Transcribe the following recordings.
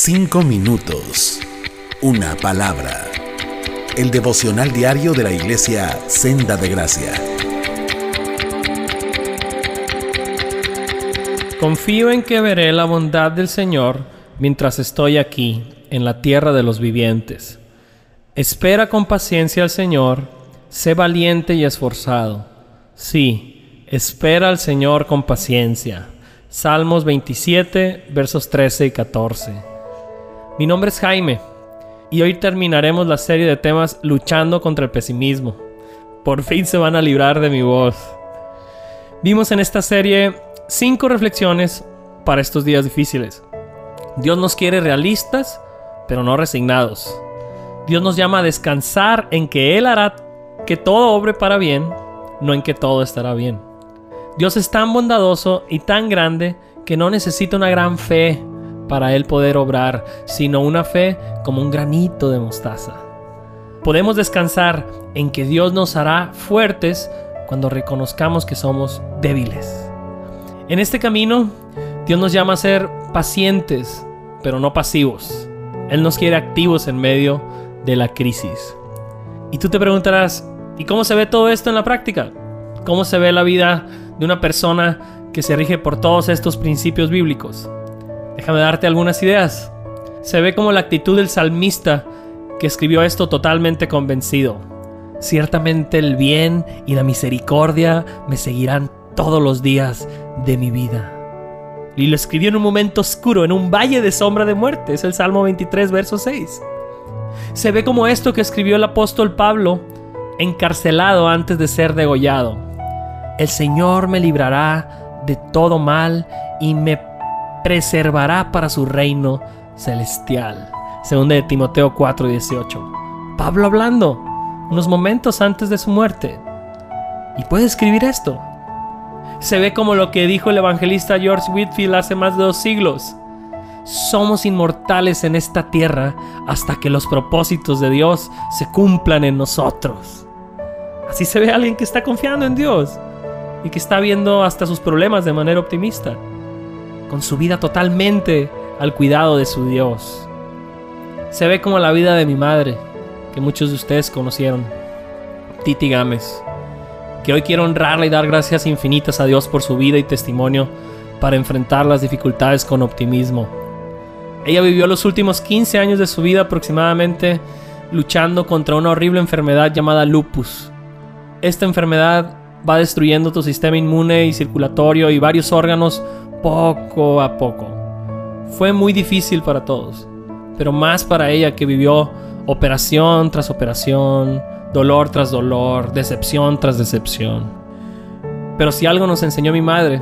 Cinco minutos. Una palabra. El devocional diario de la iglesia Senda de Gracia. Confío en que veré la bondad del Señor mientras estoy aquí, en la tierra de los vivientes. Espera con paciencia al Señor, sé valiente y esforzado. Sí, espera al Señor con paciencia. Salmos 27, versos 13 y 14. Mi nombre es Jaime y hoy terminaremos la serie de temas luchando contra el pesimismo. Por fin se van a librar de mi voz. Vimos en esta serie cinco reflexiones para estos días difíciles. Dios nos quiere realistas, pero no resignados. Dios nos llama a descansar en que Él hará que todo obre para bien, no en que todo estará bien. Dios es tan bondadoso y tan grande que no necesita una gran fe para Él poder obrar, sino una fe como un granito de mostaza. Podemos descansar en que Dios nos hará fuertes cuando reconozcamos que somos débiles. En este camino, Dios nos llama a ser pacientes, pero no pasivos. Él nos quiere activos en medio de la crisis. Y tú te preguntarás, ¿y cómo se ve todo esto en la práctica? ¿Cómo se ve la vida de una persona que se rige por todos estos principios bíblicos. Déjame darte algunas ideas. Se ve como la actitud del salmista que escribió esto totalmente convencido. Ciertamente el bien y la misericordia me seguirán todos los días de mi vida. Y lo escribió en un momento oscuro, en un valle de sombra de muerte. Es el Salmo 23, verso 6. Se ve como esto que escribió el apóstol Pablo, encarcelado antes de ser degollado. El Señor me librará de todo mal y me preservará para su reino celestial. Según de Timoteo 4:18. Pablo hablando unos momentos antes de su muerte. Y puede escribir esto. Se ve como lo que dijo el evangelista George Whitfield hace más de dos siglos. Somos inmortales en esta tierra hasta que los propósitos de Dios se cumplan en nosotros. Así se ve alguien que está confiando en Dios y que está viendo hasta sus problemas de manera optimista, con su vida totalmente al cuidado de su Dios. Se ve como la vida de mi madre, que muchos de ustedes conocieron, Titi Gámez, que hoy quiero honrarla y dar gracias infinitas a Dios por su vida y testimonio para enfrentar las dificultades con optimismo. Ella vivió los últimos 15 años de su vida aproximadamente luchando contra una horrible enfermedad llamada lupus. Esta enfermedad va destruyendo tu sistema inmune y circulatorio y varios órganos poco a poco. Fue muy difícil para todos, pero más para ella que vivió operación tras operación, dolor tras dolor, decepción tras decepción. Pero si algo nos enseñó mi madre,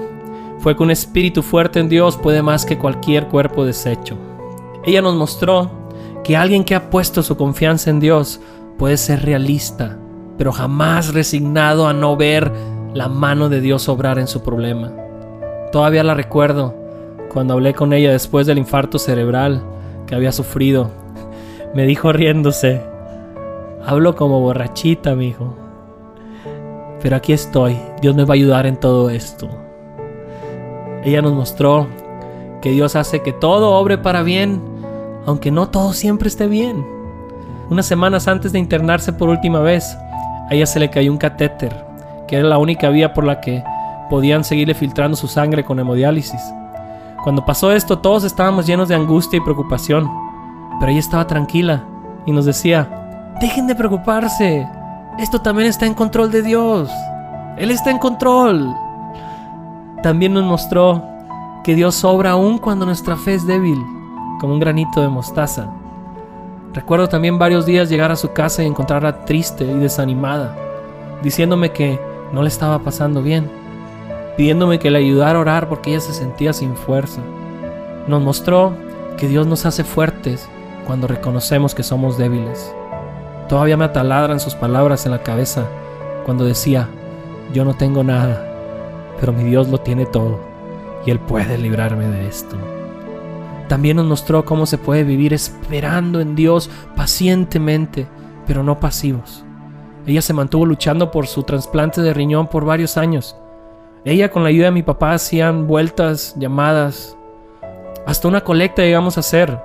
fue que un espíritu fuerte en Dios puede más que cualquier cuerpo deshecho. Ella nos mostró que alguien que ha puesto su confianza en Dios puede ser realista, pero jamás resignado a no ver la mano de Dios obrar en su problema. Todavía la recuerdo cuando hablé con ella después del infarto cerebral que había sufrido. Me dijo riéndose, hablo como borrachita, mi hijo. Pero aquí estoy, Dios me va a ayudar en todo esto. Ella nos mostró que Dios hace que todo obre para bien, aunque no todo siempre esté bien. Unas semanas antes de internarse por última vez, a ella se le cayó un catéter, que era la única vía por la que podían seguirle filtrando su sangre con hemodiálisis. Cuando pasó esto todos estábamos llenos de angustia y preocupación, pero ella estaba tranquila y nos decía, dejen de preocuparse, esto también está en control de Dios, Él está en control. También nos mostró que Dios obra aún cuando nuestra fe es débil, como un granito de mostaza. Recuerdo también varios días llegar a su casa y encontrarla triste y desanimada, diciéndome que no le estaba pasando bien, pidiéndome que le ayudara a orar porque ella se sentía sin fuerza. Nos mostró que Dios nos hace fuertes cuando reconocemos que somos débiles. Todavía me ataladran sus palabras en la cabeza cuando decía, yo no tengo nada, pero mi Dios lo tiene todo y Él puede librarme de esto. También nos mostró cómo se puede vivir esperando en Dios pacientemente, pero no pasivos. Ella se mantuvo luchando por su trasplante de riñón por varios años. Ella con la ayuda de mi papá hacían vueltas, llamadas, hasta una colecta llegamos a hacer.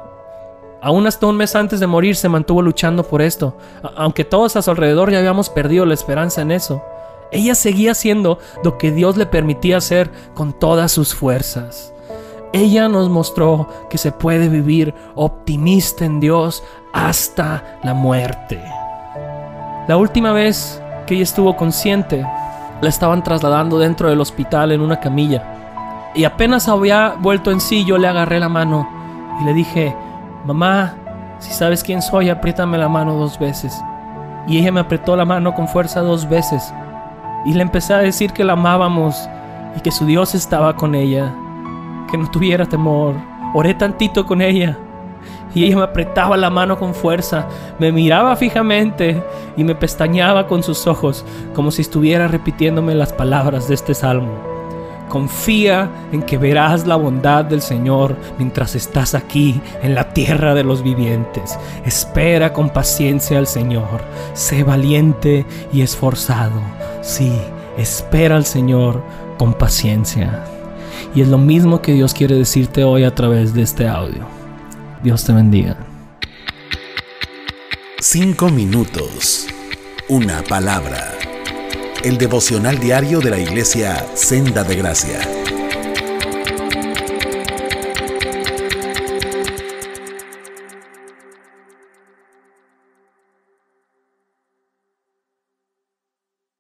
Aún hasta un mes antes de morir se mantuvo luchando por esto, aunque todos a su alrededor ya habíamos perdido la esperanza en eso. Ella seguía haciendo lo que Dios le permitía hacer con todas sus fuerzas. Ella nos mostró que se puede vivir optimista en Dios hasta la muerte. La última vez que ella estuvo consciente, la estaban trasladando dentro del hospital en una camilla. Y apenas había vuelto en sí, yo le agarré la mano y le dije, mamá, si sabes quién soy, apriétame la mano dos veces. Y ella me apretó la mano con fuerza dos veces. Y le empecé a decir que la amábamos y que su Dios estaba con ella que no tuviera temor. Oré tantito con ella y ella me apretaba la mano con fuerza, me miraba fijamente y me pestañaba con sus ojos como si estuviera repitiéndome las palabras de este salmo. Confía en que verás la bondad del Señor mientras estás aquí en la tierra de los vivientes. Espera con paciencia al Señor. Sé valiente y esforzado. Sí, espera al Señor con paciencia. Y es lo mismo que Dios quiere decirte hoy a través de este audio. Dios te bendiga. Cinco minutos. Una palabra. El devocional diario de la iglesia Senda de Gracia.